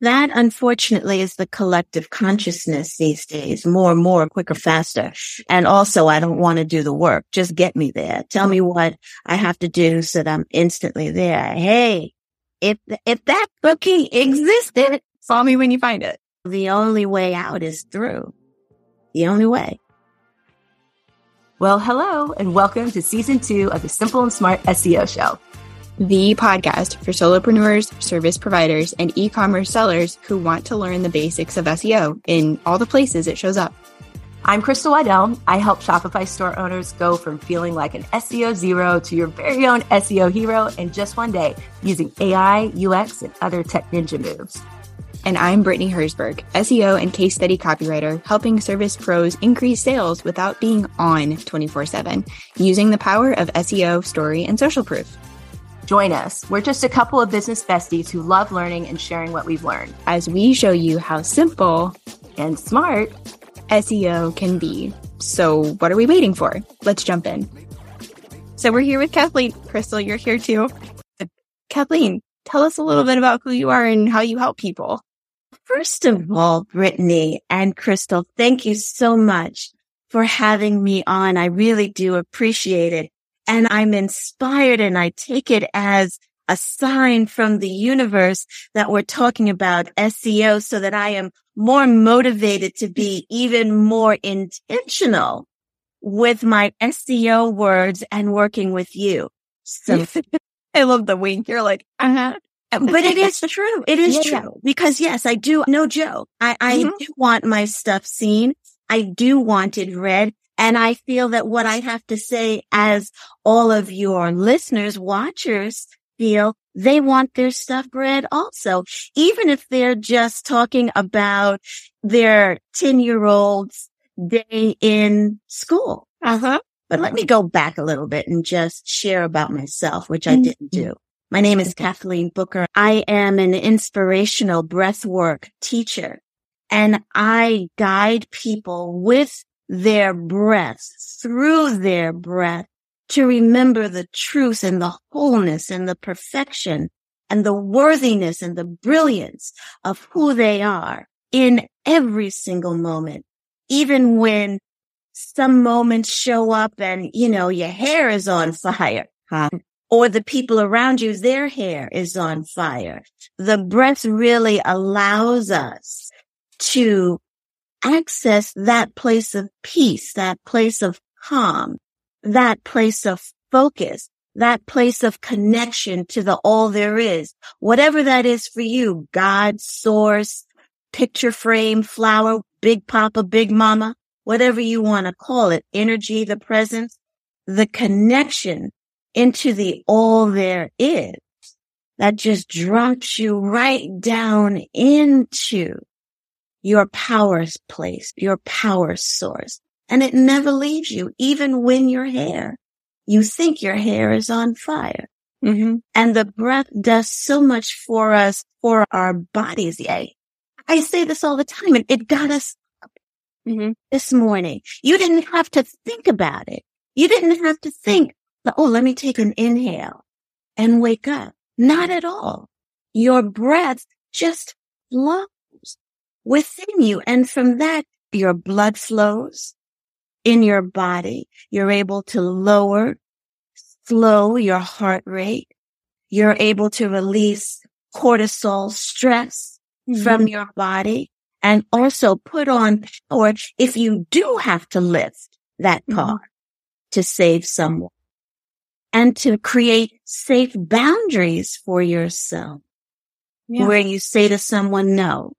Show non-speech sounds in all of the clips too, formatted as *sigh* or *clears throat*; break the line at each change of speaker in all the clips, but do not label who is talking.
That unfortunately is the collective consciousness these days, more and more, quicker, faster. And also I don't want to do the work. Just get me there. Tell me what I have to do so that I'm instantly there. Hey, if, if that booking existed,
call me when you find it.
The only way out is through. The only way.
Well, hello and welcome to season two of the Simple and Smart SEO show
the podcast for solopreneurs, service providers, and e commerce sellers who want to learn the basics of SEO in all the places it shows up.
I'm Crystal Waddell. I help Shopify store owners go from feeling like an SEO zero to your very own SEO hero in just one day using AI, UX, and other tech ninja moves.
And I'm Brittany Herzberg, SEO and case study copywriter, helping service pros increase sales without being on 24 7, using the power of SEO, story, and social proof.
Join us. We're just a couple of business besties who love learning and sharing what we've learned
as we show you how simple
and smart
SEO can be. So, what are we waiting for? Let's jump in. So, we're here with Kathleen. Crystal, you're here too. Kathleen, tell us a little bit about who you are and how you help people.
First of all, Brittany and Crystal, thank you so much for having me on. I really do appreciate it and I'm inspired and I take it as a sign from the universe that we're talking about SEO so that I am more motivated to be even more intentional with my SEO words and working with you.
So *laughs* I love the wink. You're like, uh-huh. *laughs*
but it is true. It is yeah, true because yes, I do. No joke. I, I mm-hmm. do want my stuff seen. I do want it read. And I feel that what I have to say as all of your listeners, watchers feel they want their stuff read also, even if they're just talking about their 10 year old's day in school.
Uh-huh.
But let me go back a little bit and just share about myself, which I mm-hmm. didn't do. My name is Kathleen Booker. I am an inspirational breathwork teacher and I guide people with their breath, through their breath, to remember the truth and the wholeness and the perfection and the worthiness and the brilliance of who they are in every single moment, even when some moments show up and, you know, your hair is on fire. Huh? Or the people around you, their hair is on fire. The breath really allows us to access that place of peace, that place of calm, that place of focus, that place of connection to the all there is, whatever that is for you, God, source, picture frame, flower, big papa, big mama, whatever you want to call it, energy, the presence, the connection into the all there is that just drops you right down into your power place, your power source. And it never leaves you, even when your hair, you think your hair is on fire. Mm-hmm. And the breath does so much for us, for our bodies. Yay. I say this all the time and it got us up mm-hmm. this morning. You didn't have to think about it. You didn't have to think, oh, let me take an inhale and wake up. Not at all. Your breath just flows within you. And from that, your blood flows in your body. You're able to lower, slow your heart rate. You're able to release cortisol stress mm-hmm. from your body and also put on power if you do have to lift that mm-hmm. car mm-hmm. to save someone and to create safe boundaries for yourself yeah. where you say to someone, no,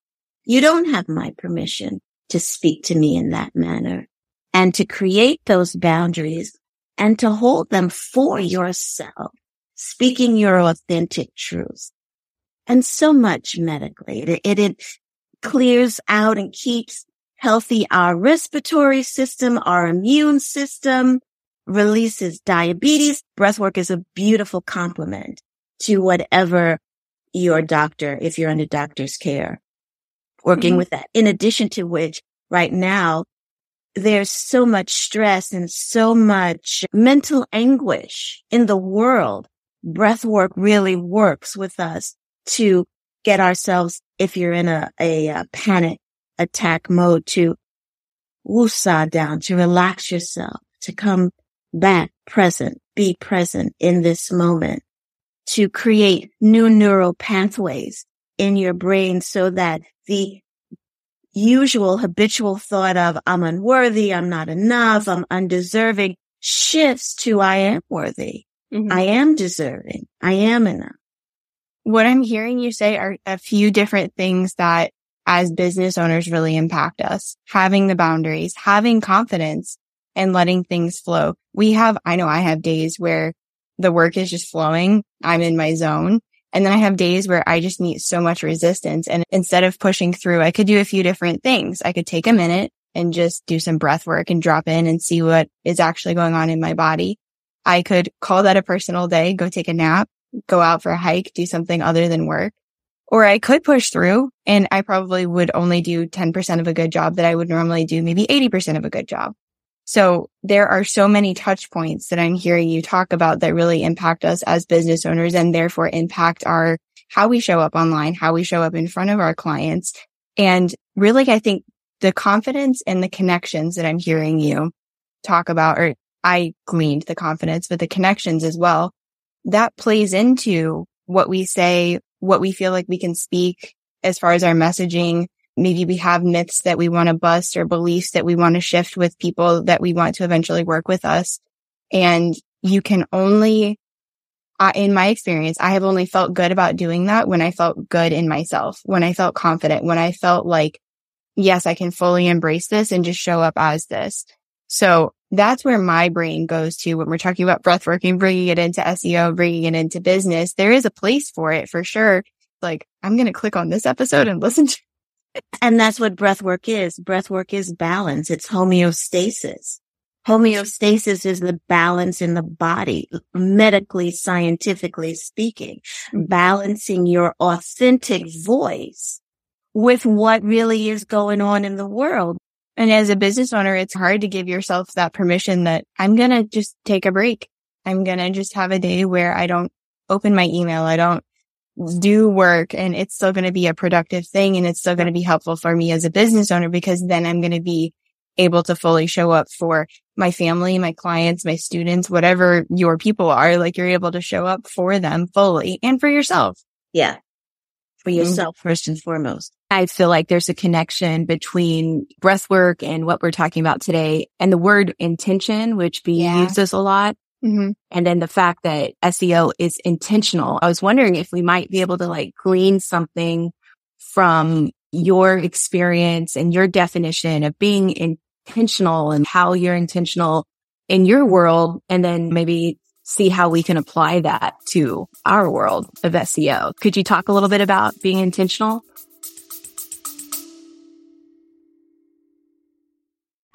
you don't have my permission to speak to me in that manner and to create those boundaries and to hold them for yourself, speaking your authentic truth. And so much medically, it, it, it clears out and keeps healthy our respiratory system, our immune system, releases diabetes. Breathwork is a beautiful complement to whatever your doctor, if you're under doctor's care, working mm-hmm. with that. In addition to which right now there's so much stress and so much mental anguish in the world. Breath work really works with us to get ourselves, if you're in a, a, a panic attack mode to woosah down, to relax yourself, to come back present, be present in this moment, to create new neural pathways in your brain so that the usual habitual thought of I'm unworthy, I'm not enough, I'm undeserving shifts to I am worthy. Mm-hmm. I am deserving. I am enough.
What I'm hearing you say are a few different things that as business owners really impact us. Having the boundaries, having confidence and letting things flow. We have, I know I have days where the work is just flowing. I'm in my zone. And then I have days where I just meet so much resistance. And instead of pushing through, I could do a few different things. I could take a minute and just do some breath work and drop in and see what is actually going on in my body. I could call that a personal day, go take a nap, go out for a hike, do something other than work. Or I could push through and I probably would only do 10% of a good job that I would normally do maybe 80% of a good job. So there are so many touch points that I'm hearing you talk about that really impact us as business owners and therefore impact our, how we show up online, how we show up in front of our clients. And really, I think the confidence and the connections that I'm hearing you talk about, or I gleaned the confidence, but the connections as well, that plays into what we say, what we feel like we can speak as far as our messaging, maybe we have myths that we want to bust or beliefs that we want to shift with people that we want to eventually work with us. And you can only, uh, in my experience, I have only felt good about doing that when I felt good in myself, when I felt confident, when I felt like, yes, I can fully embrace this and just show up as this. So that's where my brain goes to when we're talking about breath working, bringing it into SEO, bringing it into business. There is a place for it for sure. Like I'm going to click on this episode and *laughs* listen to
and that's what breath work is. Breath work is balance. It's homeostasis. Homeostasis is the balance in the body, medically, scientifically speaking, balancing your authentic voice with what really is going on in the world.
And as a business owner, it's hard to give yourself that permission that I'm going to just take a break. I'm going to just have a day where I don't open my email. I don't do work and it's still going to be a productive thing and it's still going to be helpful for me as a business owner because then I'm going to be able to fully show up for my family, my clients, my students, whatever your people are, like you're able to show up for them fully and for yourself.
Yeah. For yourself mm-hmm. first and foremost.
I feel like there's a connection between breath work and what we're talking about today and the word intention, which we yeah. use this a lot. Mm-hmm. And then the fact that SEO is intentional. I was wondering if we might be able to like glean something from your experience and your definition of being intentional and how you're intentional in your world. And then maybe see how we can apply that to our world of SEO. Could you talk a little bit about being intentional?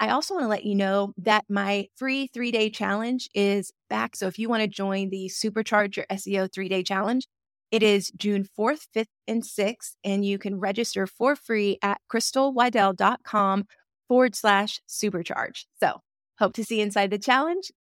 I also want to let you know that my free three day challenge is back. So if you want to join the Supercharge Your SEO three day challenge, it is June 4th, 5th, and 6th, and you can register for free at crystalwaddell.com forward slash supercharge. So hope to see you inside the challenge.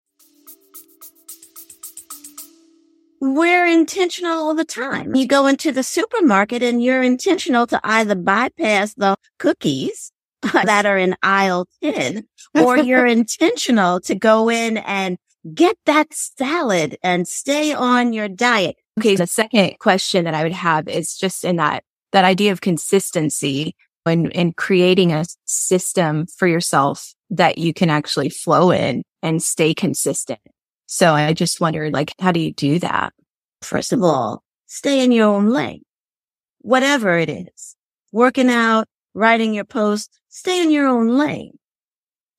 We're intentional all the time. You go into the supermarket and you're intentional to either bypass the cookies *laughs* that are in aisle 10, *laughs* or you're intentional to go in and get that salad and stay on your diet.
Okay. The second question that I would have is just in that, that idea of consistency and, in creating a system for yourself that you can actually flow in and stay consistent. So I just wondered, like, how do you do that?
First of all, stay in your own lane, whatever it is, working out, writing your post, stay in your own lane.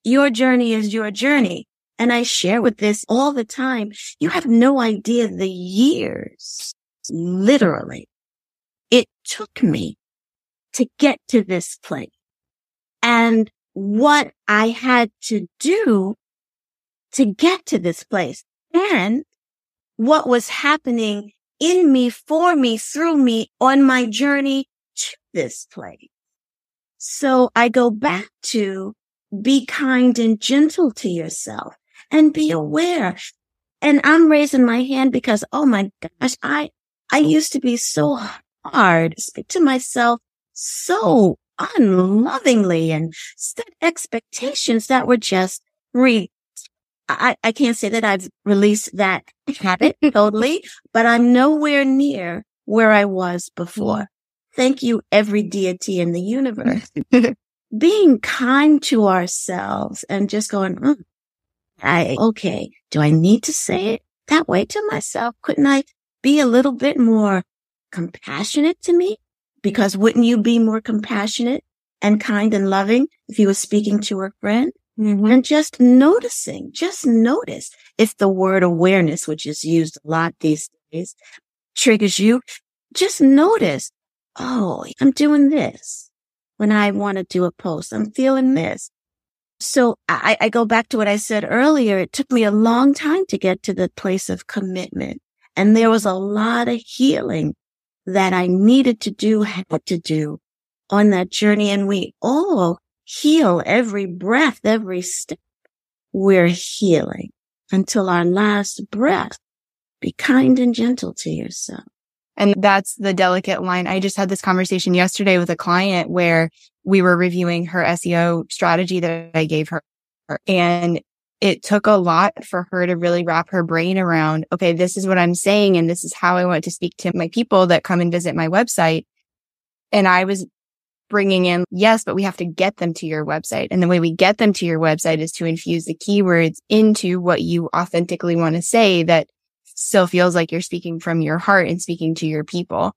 Your journey is your journey. And I share with this all the time. You have no idea the years, literally, it took me to get to this place and what I had to do to get to this place and what was happening in me, for me, through me on my journey to this place. So I go back to be kind and gentle to yourself and be aware. And I'm raising my hand because, oh my gosh, I, I used to be so hard, speak to myself so unlovingly and set expectations that were just re I, I can't say that I've released that habit totally, but I'm nowhere near where I was before. Thank you, every deity in the universe. *laughs* Being kind to ourselves and just going, mm, I, okay, do I need to say it that way to myself? Couldn't I be a little bit more compassionate to me? Because wouldn't you be more compassionate and kind and loving if you were speaking to a friend? Mm-hmm. And just noticing, just notice if the word awareness, which is used a lot these days, triggers you. Just notice, oh, I'm doing this when I want to do a post. I'm feeling this. So I, I go back to what I said earlier. It took me a long time to get to the place of commitment. And there was a lot of healing that I needed to do, had to do on that journey. And we all heal every breath, every step. We're healing until our last breath. Be kind and gentle to yourself.
And that's the delicate line. I just had this conversation yesterday with a client where we were reviewing her SEO strategy that I gave her. And it took a lot for her to really wrap her brain around, okay, this is what I'm saying. And this is how I want to speak to my people that come and visit my website. And I was bringing in, yes, but we have to get them to your website. And the way we get them to your website is to infuse the keywords into what you authentically want to say that still feels like you're speaking from your heart and speaking to your people.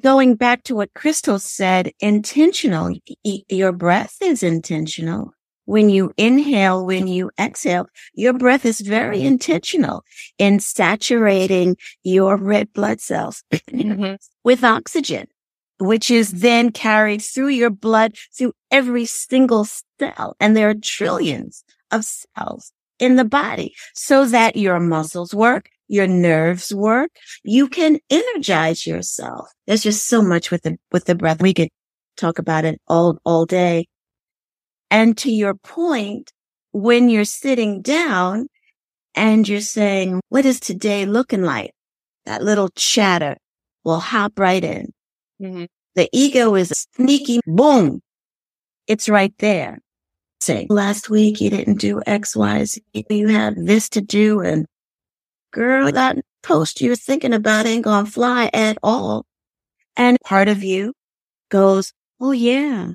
Going back to what Crystal said, intentional, your breath is intentional. When you inhale, when you exhale, your breath is very intentional in saturating your red blood cells mm-hmm. *clears throat* with oxygen which is then carried through your blood, through every single cell. And there are trillions of cells in the body so that your muscles work, your nerves work. You can energize yourself. There's just so much with the, with the breath. We could talk about it all, all day. And to your point, when you're sitting down and you're saying, what is today looking like? That little chatter will hop right in. Mm-hmm. The ego is sneaky boom. It's right there. Say, last week you didn't do X, Y, Z. You had this to do. And girl, that post you're thinking about ain't gonna fly at all. And part of you goes, Oh yeah.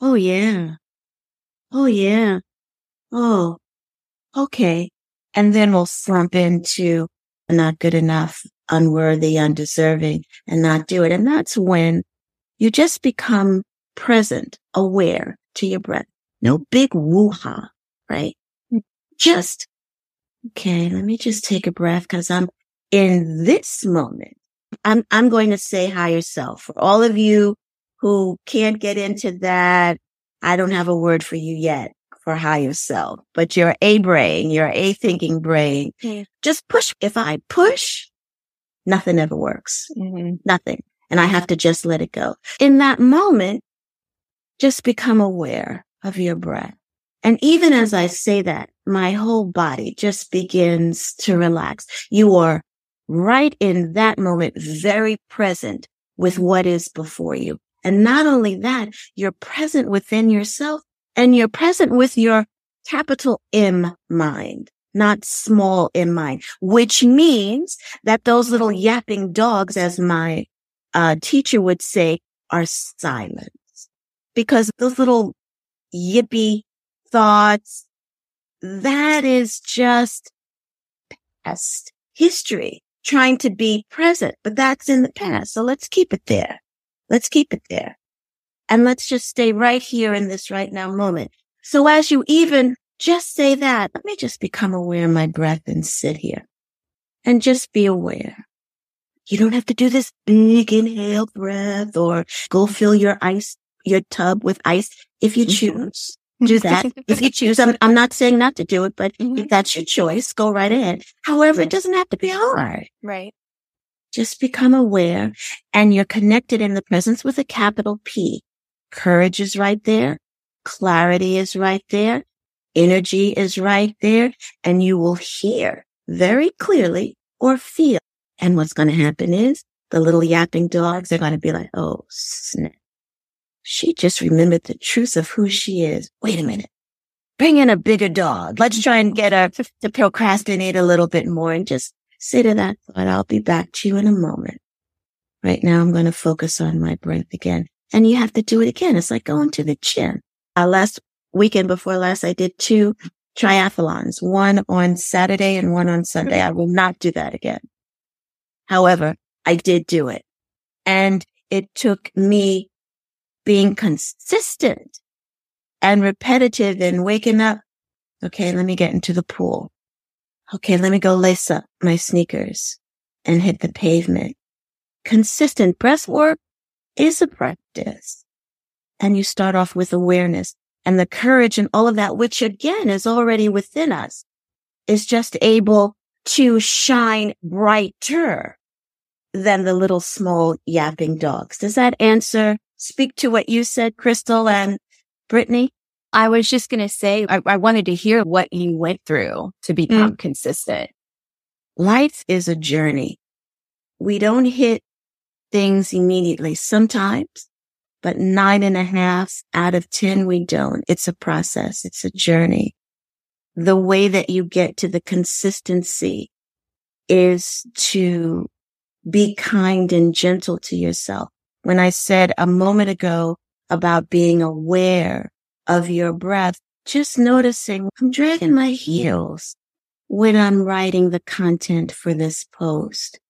Oh yeah. Oh yeah. Oh, okay. And then we'll slump into not good enough unworthy, undeserving and not do it. And that's when you just become present, aware to your breath. No big woo-ha, right? Hmm. Just, okay, let me just take a breath because I'm in this moment. I'm, I'm going to say higher self for all of you who can't get into that. I don't have a word for you yet for higher self, but your A brain, your A thinking brain, yeah. just push. If I push, nothing ever works. Mm-hmm. Nothing. And I have to just let it go. In that moment, just become aware of your breath. And even as I say that, my whole body just begins to relax. You are right in that moment, very present with what is before you. And not only that, you're present within yourself and you're present with your capital M mind not small in mind, which means that those little yapping dogs, as my uh, teacher would say, are silent because those little yippy thoughts, that is just past history trying to be present, but that's in the past. So let's keep it there. Let's keep it there. And let's just stay right here in this right now moment. So as you even just say that. Let me just become aware of my breath and sit here and just be aware. You don't have to do this big inhale breath or go fill your ice, your tub with ice if you mm-hmm. choose. Do that. if you choose, I'm, I'm not saying not to do it, but mm-hmm. if that's your choice, go right ahead. However, it doesn't have to be hard.
Right.
Just become aware and you're connected in the presence with a capital P. Courage is right there. Clarity is right there energy is right there and you will hear very clearly or feel. And what's going to happen is the little yapping dogs, they're going to be like, oh, snap. She just remembered the truth of who she is. Wait a minute. Bring in a bigger dog. Let's try and get her to procrastinate a little bit more and just sit in that thought. I'll be back to you in a moment. Right now, I'm going to focus on my breath again. And you have to do it again. It's like going to the gym. Uh, last weekend before last, I did two triathlons, one on Saturday and one on Sunday. I will not do that again. However, I did do it and it took me being consistent and repetitive and waking up. Okay. Let me get into the pool. Okay. Let me go lace up my sneakers and hit the pavement. Consistent breath work is a practice. And you start off with awareness and the courage and all of that, which again is already within us, is just able to shine brighter than the little small yapping dogs. Does that answer speak to what you said, Crystal and Brittany?
I was just going to say, I, I, wanted to hear what you went through to become mm. consistent.
Life is a journey. We don't hit things immediately. Sometimes but nine and a half out of 10, we don't. It's a process. It's a journey. The way that you get to the consistency is to be kind and gentle to yourself. When I said a moment ago about being aware of your breath, just noticing I'm dragging my heels when I'm writing the content for this post.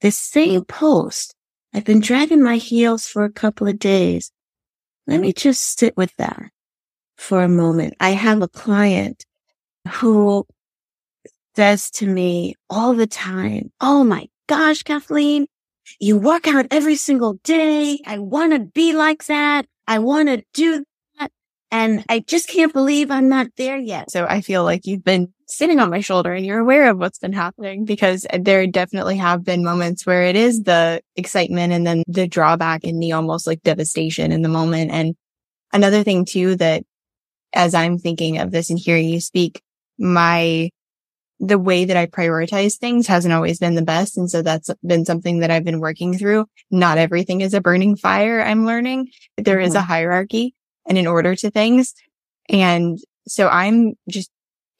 The same post I've been dragging my heels for a couple of days. Let me just sit with that for a moment. I have a client who says to me all the time, Oh my gosh, Kathleen, you work out every single day. I want to be like that. I want to do that. And I just can't believe I'm not there yet.
So I feel like you've been sitting on my shoulder and you're aware of what's been happening because there definitely have been moments where it is the excitement and then the drawback and the almost like devastation in the moment. And another thing too, that as I'm thinking of this and hearing you speak, my, the way that I prioritize things hasn't always been the best. And so that's been something that I've been working through. Not everything is a burning fire. I'm learning there mm-hmm. is a mm-hmm. hierarchy and an order to things. And so I'm just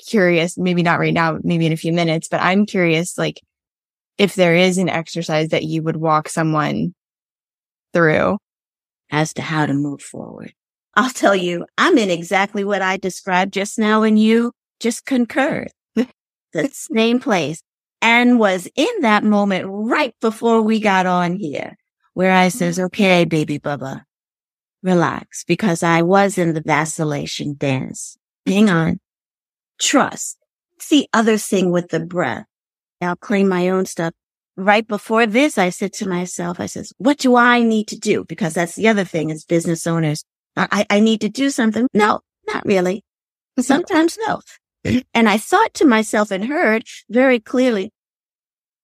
curious, maybe not right now, maybe in a few minutes, but I'm curious, like, if there is an exercise that you would walk someone through
as to how to move forward. I'll tell you, I'm in exactly what I described just now and you just concurred. The same place and was in that moment right before we got on here where I says, mm-hmm. okay, baby Bubba, relax because I was in the vacillation dance. Hang on trust. It's the other thing with the breath. I'll claim my own stuff. Right before this, I said to myself, I says, what do I need to do? Because that's the other thing as business owners. I, I need to do something. No, not really. *laughs* Sometimes no. *laughs* And I thought to myself and heard very clearly,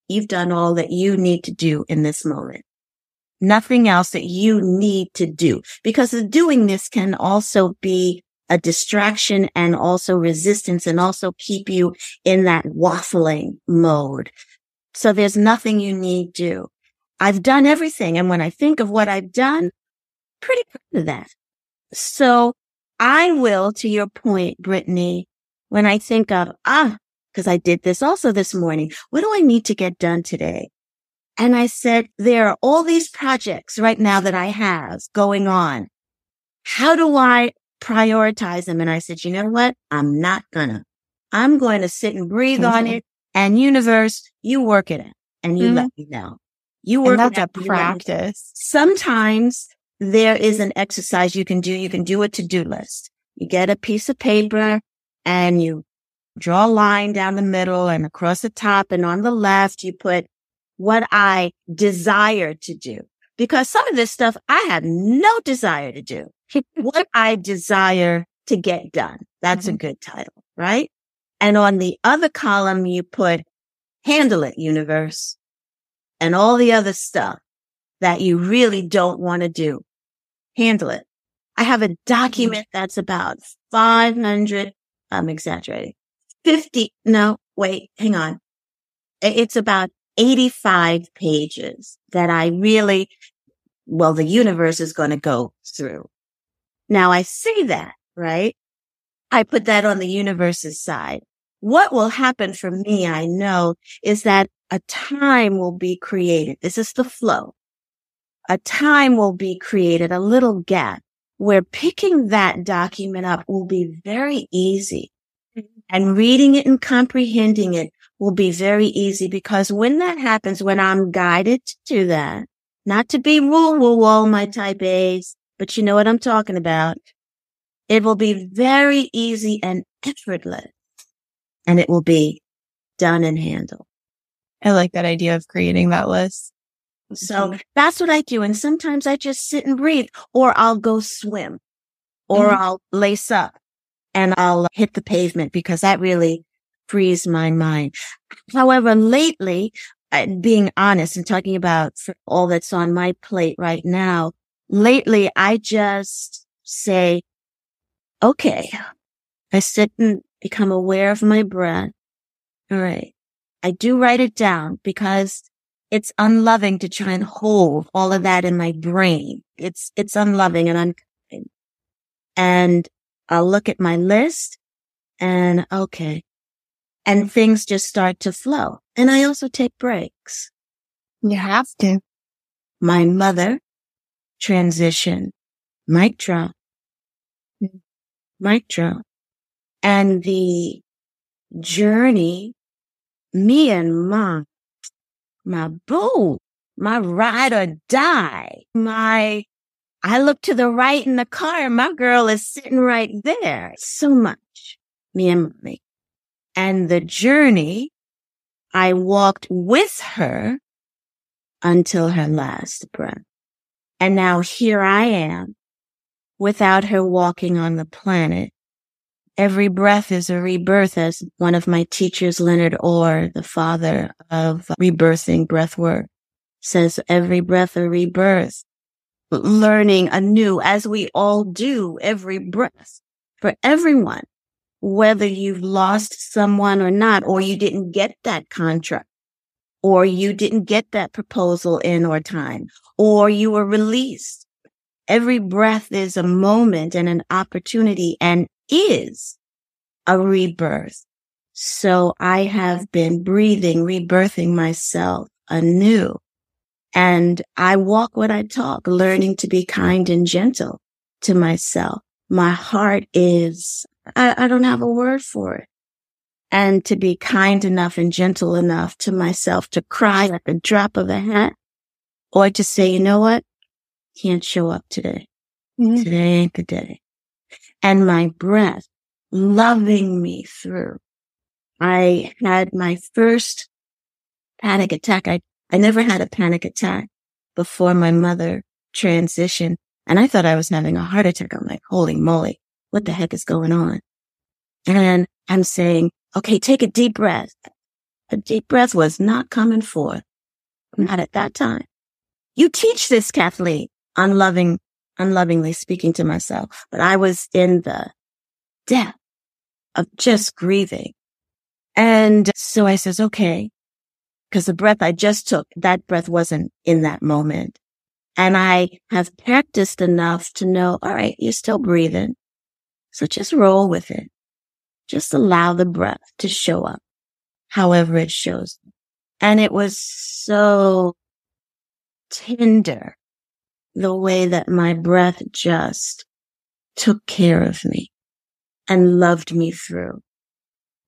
you've done all that you need to do in this moment. Nothing else that you need to do because the doing this can also be a distraction and also resistance and also keep you in that waffling mode. So there's nothing you need to do. I've done everything. And when I think of what I've done, pretty proud of that. So I will, to your point, Brittany, when I think of, ah, because I did this also this morning, what do I need to get done today? And I said, there are all these projects right now that I have going on. How do I prioritize them. And I said, you know what? I'm not gonna. I'm going to sit and breathe mm-hmm. on it. And universe, you work it out and you mm-hmm. let me know. You work
and that's a practice.
Sometimes there is an exercise you can do. You can do a to-do list. You get a piece of paper and you draw a line down the middle and across the top and on the left, you put what I desire to do. Because some of this stuff I have no desire to do *laughs* what I desire to get done. That's mm-hmm. a good title, right? And on the other column, you put handle it universe and all the other stuff that you really don't want to do. Handle it. I have a document that's about 500. I'm exaggerating. 50. No, wait, hang on. It's about 85 pages that I really, well, the universe is going to go through. Now I say that, right? I put that on the universe's side. What will happen for me, I know, is that a time will be created. This is the flow. A time will be created, a little gap where picking that document up will be very easy mm-hmm. and reading it and comprehending it will be very easy because when that happens, when I'm guided to do that, not to be rule rule all my type A's, but you know what I'm talking about. It will be very easy and effortless and it will be done and handled.
I like that idea of creating that list.
So mm-hmm. that's what I do. And sometimes I just sit and breathe or I'll go swim or mm-hmm. I'll lace up and I'll hit the pavement because that really frees my mind. However, lately, being honest and talking about all that's on my plate right now, lately I just say, okay, I sit and become aware of my breath. All right. I do write it down because it's unloving to try and hold all of that in my brain. It's, it's unloving and unkind. And I'll look at my list and okay. And things just start to flow. And I also take breaks.
You have to.
My mother transition, mic drop, mm. mic drop. And the journey, me and mom, my boo, my ride or die, my I look to the right in the car and my girl is sitting right there. So much. Me and mommy. And the journey, I walked with her until her last breath. And now here I am without her walking on the planet. Every breath is a rebirth as one of my teachers, Leonard Orr, the father of rebirthing breath work says every breath a rebirth learning anew as we all do every breath for everyone, whether you've lost someone or not, or you didn't get that contract, or you didn't get that proposal in or time, or you were released. Every breath is a moment and an opportunity and is a rebirth. So I have been breathing, rebirthing myself anew and I walk what I talk, learning to be kind and gentle to myself. My heart is, I, I don't have a word for it. And to be kind enough and gentle enough to myself to cry at the drop of a hat or to say, you know what? Can't show up today. Mm-hmm. Today ain't the day. And my breath loving me through. I had my first panic attack. I I never had a panic attack before my mother transitioned. And I thought I was having a heart attack. I'm like, holy moly, what the heck is going on? And I'm saying, okay, take a deep breath. A deep breath was not coming forth. Not at that time. You teach this, Kathleen, unloving, unlovingly speaking to myself, but I was in the depth of just grieving. And so I says, okay, because the breath I just took, that breath wasn't in that moment. And I have practiced enough to know, all right, you're still breathing. So just roll with it. Just allow the breath to show up however it shows. And it was so tender the way that my breath just took care of me and loved me through.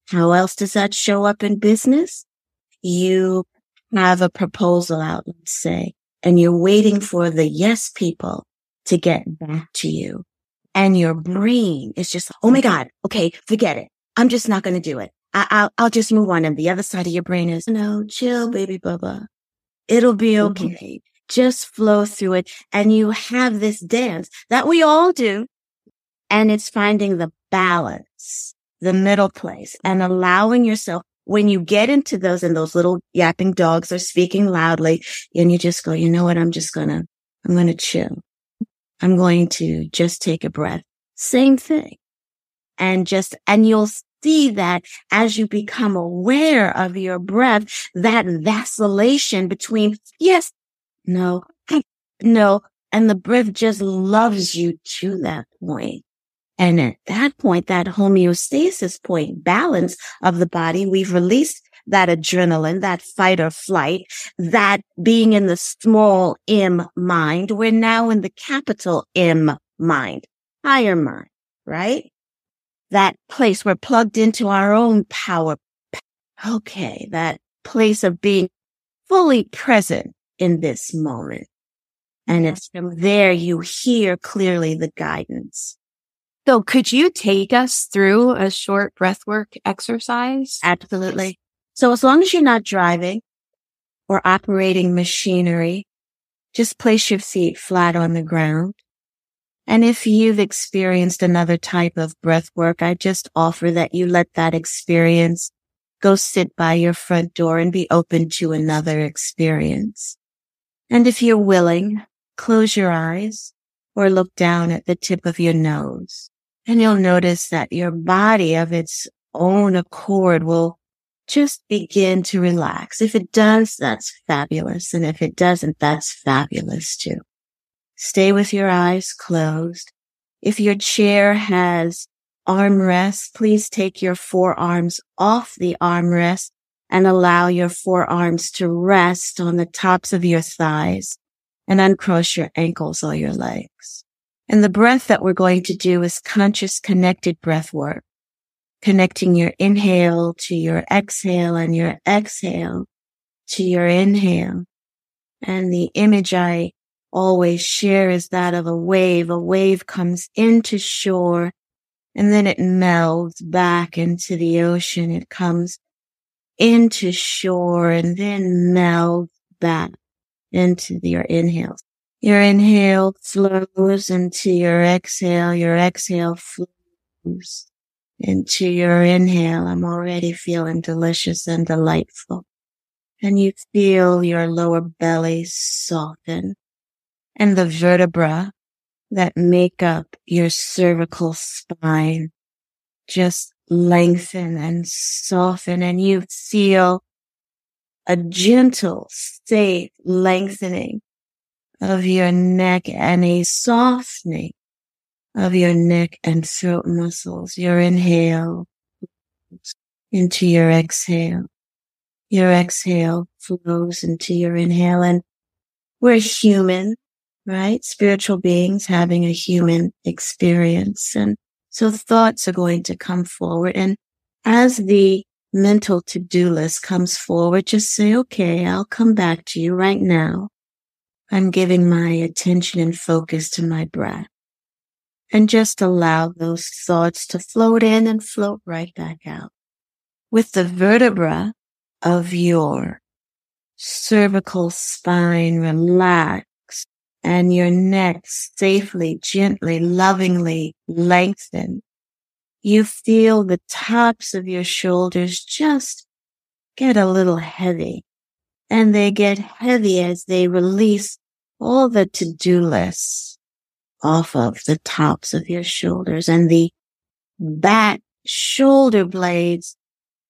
How else does that show up in business? you have a proposal out, let's say, and you're waiting for the yes people to get back to you. And your brain is just, oh my God, okay, forget it. I'm just not going to do it. I- will I'll just move on. And the other side of your brain is, no, chill, baby bubba. It'll be mm-hmm. okay. Just flow through it. And you have this dance that we all do. And it's finding the balance, the middle place and allowing yourself when you get into those and those little yapping dogs are speaking loudly and you just go, you know what? I'm just gonna, I'm gonna chill. I'm going to just take a breath. Same thing. And just, and you'll, see that as you become aware of your breath, that vacillation between yes, no, *clears throat* no, and the breath just loves you to that point. And at that point, that homeostasis point, balance of the body, we've released that adrenaline, that fight or flight, that being in the small M mind. We're now in the capital M mind, higher mind, right? That place we're plugged into our own power. Okay. That place of being fully present in this moment. And it's from there you hear clearly the guidance.
So could you take us through a short breathwork exercise?
Absolutely. So as long as you're not driving or operating machinery, just place your feet flat on the ground. And if you've experienced another type of breath work, I just offer that you let that experience go sit by your front door and be open to another experience. And if you're willing, close your eyes or look down at the tip of your nose and you'll notice that your body of its own accord will just begin to relax. If it does, that's fabulous. And if it doesn't, that's fabulous too. Stay with your eyes closed. If your chair has armrests, please take your forearms off the armrest and allow your forearms to rest on the tops of your thighs and uncross your ankles or your legs. And the breath that we're going to do is conscious connected breath work connecting your inhale to your exhale and your exhale to your inhale. And the image I always share is that of a wave. A wave comes into shore and then it melds back into the ocean. It comes into shore and then melt back into your inhale. Your inhale flows into your exhale. Your exhale flows into your inhale. I'm already feeling delicious and delightful. And you feel your lower belly soften and the vertebra that make up your cervical spine just lengthen and soften and you feel a gentle, safe lengthening of your neck and a softening of your neck and throat muscles. Your inhale into your exhale. Your exhale flows into your inhale and we're human, right? Spiritual beings having a human experience. And so thoughts are going to come forward. And as the mental to-do list comes forward, just say, okay, I'll come back to you right now. I'm giving my attention and focus to my breath and just allow those thoughts to float in and float right back out. With the vertebra of your cervical spine relaxed and your neck safely, gently, lovingly lengthen. you feel the tops of your shoulders just get a little heavy and they get heavy as they release all the to-do lists off of the tops of your shoulders and the back shoulder blades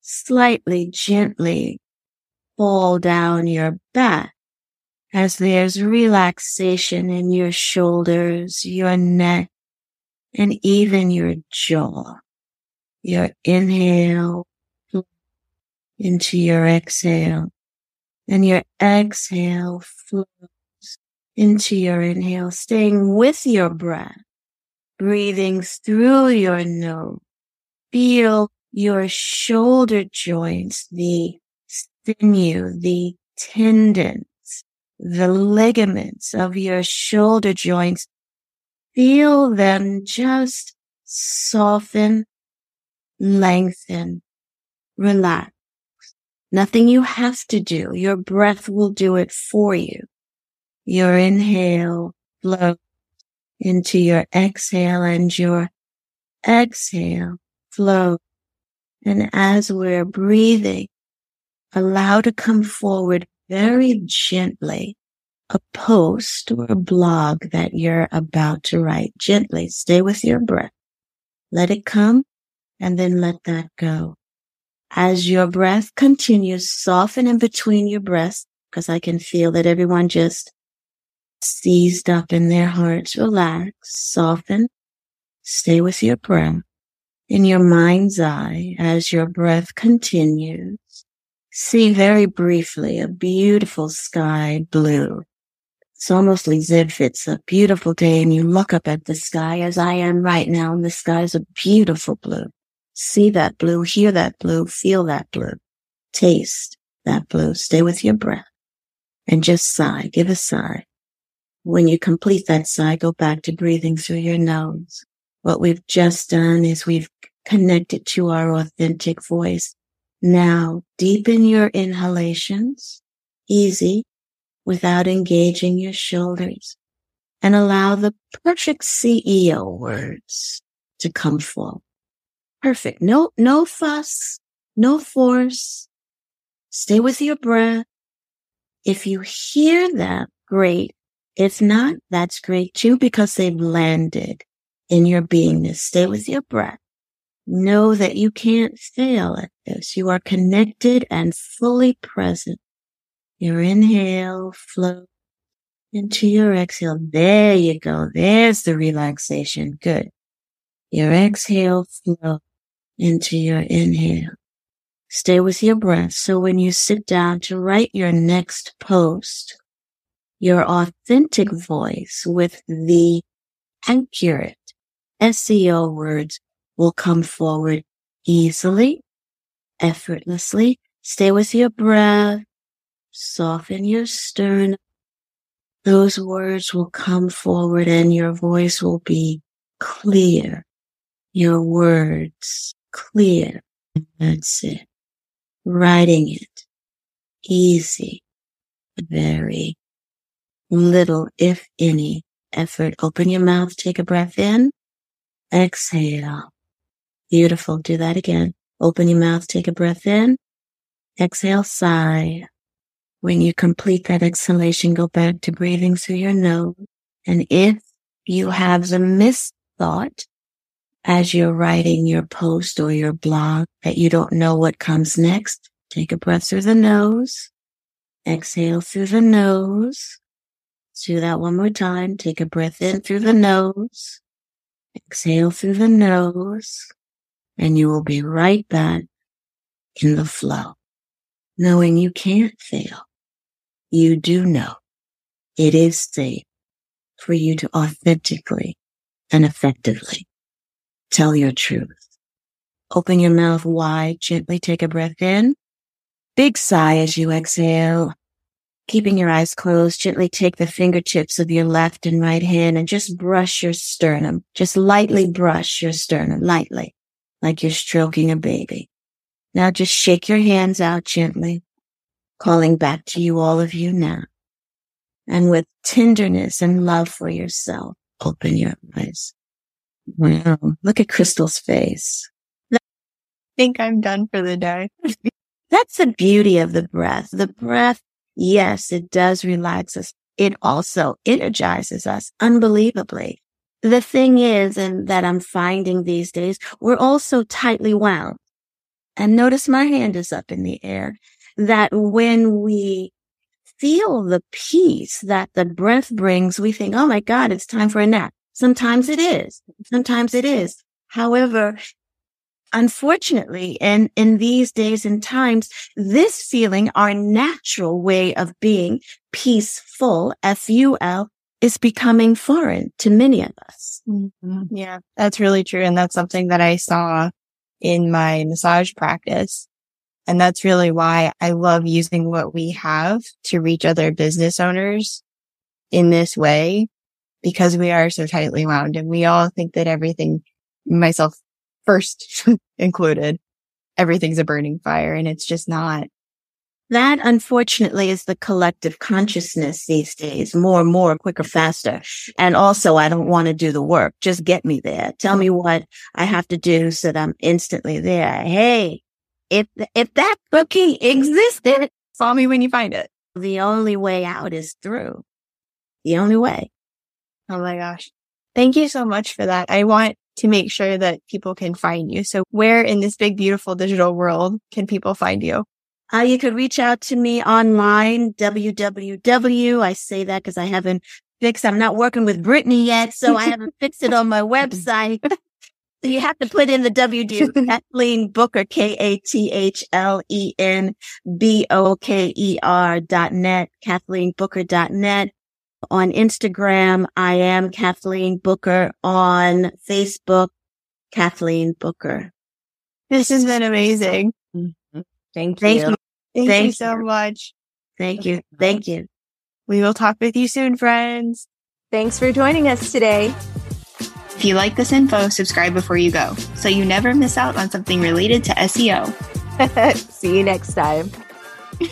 slightly gently fall down your back as there's relaxation in your shoulders, your neck, and even your jaw. Your inhale into your exhale and your exhale flows into your inhale, staying with your breath, breathing through your nose. Feel your shoulder joints, the sinew, the tendons, the ligaments of your shoulder joints. Feel them just soften, lengthen, relax. Nothing you have to do. Your breath will do it for you. Your inhale flow into your exhale and your exhale flow. And as we're breathing, allow to come forward very gently a post or a blog that you're about to write. Gently stay with your breath. Let it come and then let that go. As your breath continues, soften in between your breaths, because I can feel that everyone just seized up in their hearts. Relax, soften, stay with your breath. In your mind's eye, as your breath continues, see very briefly a beautiful sky blue. It's almost as if it's a beautiful day and you look up at the sky as I am right now and the sky is a beautiful blue. See that blue, hear that blue, feel that blue, taste that blue. Stay with your breath and just sigh. Give a sigh. When you complete that sigh, go back to breathing through your nose. What we've just done is we've connected to our authentic voice. Now deepen your inhalations, easy, without engaging your shoulders and allow the perfect SEO words to come forward perfect. No, no fuss, no force. Stay with your breath. If you hear that, great. If not, that's great too, because they've landed in your beingness. Stay with your breath. Know that you can't fail at this. You are connected and fully present. Your inhale flow into your exhale. There you go. There's the relaxation. Good. Your exhale flow into your inhale. Stay with your breath. So when you sit down to write your next post, your authentic voice with the accurate SEO words will come forward easily, effortlessly. Stay with your breath. Soften your sternum. Those words will come forward and your voice will be clear. Your words clear. That's it. Writing it easy, very little, if any, effort. Open your mouth, take a breath in, exhale. Beautiful. Do that again. Open your mouth, take a breath in, exhale, sigh. When you complete that exhalation, go back to breathing through your nose. And if you have the missed thought, as you're writing your post or your blog that you don't know what comes next, take a breath through the nose. Exhale through the nose. Do that one more time. Take a breath in through the nose. Exhale through the nose. And you will be right back in the flow, knowing you can't fail. You do know it is safe for you to authentically and effectively Tell your truth. Open your mouth wide, gently take a breath in. Big sigh as you exhale. Keeping your eyes closed, gently take the fingertips of your left and right hand and just brush your sternum. Just lightly brush your sternum, lightly, like you're stroking a baby. Now just shake your hands out gently, calling back to you, all of you now. And with tenderness and love for yourself, open your eyes. Wow. Look at Crystal's face.
I think I'm done for the day. *laughs*
That's the beauty of the breath. The breath, yes, it does relax us. It also energizes us unbelievably. The thing is, and that I'm finding these days, we're all so tightly wound. And notice my hand is up in the air that when we feel the peace that the breath brings, we think, Oh my God, it's time for a nap. Sometimes it is. Sometimes it is. However, unfortunately, in, in these days and times, this feeling, our natural way of being peaceful, F-U-L, is becoming foreign to many of us.
Mm-hmm. Yeah, that's really true. And that's something that I saw in my massage practice. And that's really why I love using what we have to reach other business owners in this way because we are so tightly wound and we all think that everything, myself first *laughs* included, everything's a burning fire and it's just not.
That unfortunately is the collective consciousness these days, more and more, quicker, faster. And also I don't want to do the work. Just get me there. Tell me what I have to do so that I'm instantly there. Hey, if, if that cookie existed,
call me when you find it.
The only way out is through. The only way.
Oh my gosh. Thank you so much for that. I want to make sure that people can find you. So where in this big, beautiful digital world can people find you?
Uh, you could reach out to me online, www. I say that because I haven't fixed, I'm not working with Brittany yet, so I haven't fixed it on my website. *laughs* so you have to put in the WD *laughs* Kathleen Booker, K-A-T-H-L-E-N-B-O-K-E-R dot net, Kathleen Booker dot net. On Instagram, I am Kathleen Booker. On Facebook, Kathleen Booker.
This has been amazing.
Mm-hmm. Thank you.
Thank you. Thank, Thank you so much.
Thank you. Thank you.
We will talk with you soon, friends.
Thanks for joining us today.
If you like this info, subscribe before you go so you never miss out on something related to SEO. *laughs*
See you next time. *laughs*